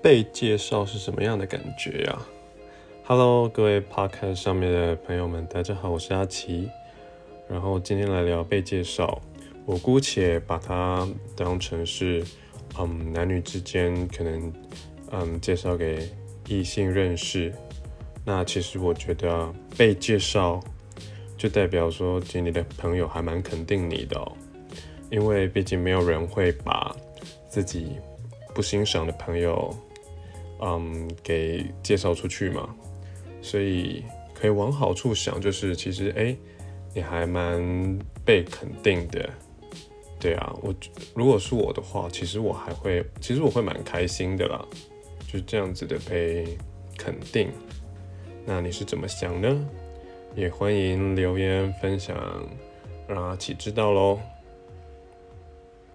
被介绍是什么样的感觉呀？Hello，各位 Podcast 上面的朋友们，大家好，我是阿奇。然后今天来聊被介绍，我姑且把它当成是，嗯，男女之间可能，嗯，介绍给异性认识。那其实我觉得被介绍，就代表说，其实你的朋友还蛮肯定你的哦，因为毕竟没有人会把自己不欣赏的朋友。嗯，给介绍出去嘛，所以可以往好处想，就是其实哎，你还蛮被肯定的，对啊，我如果是我的话，其实我还会，其实我会蛮开心的啦，就是这样子的被肯定。那你是怎么想呢？也欢迎留言分享，让阿奇知道喽。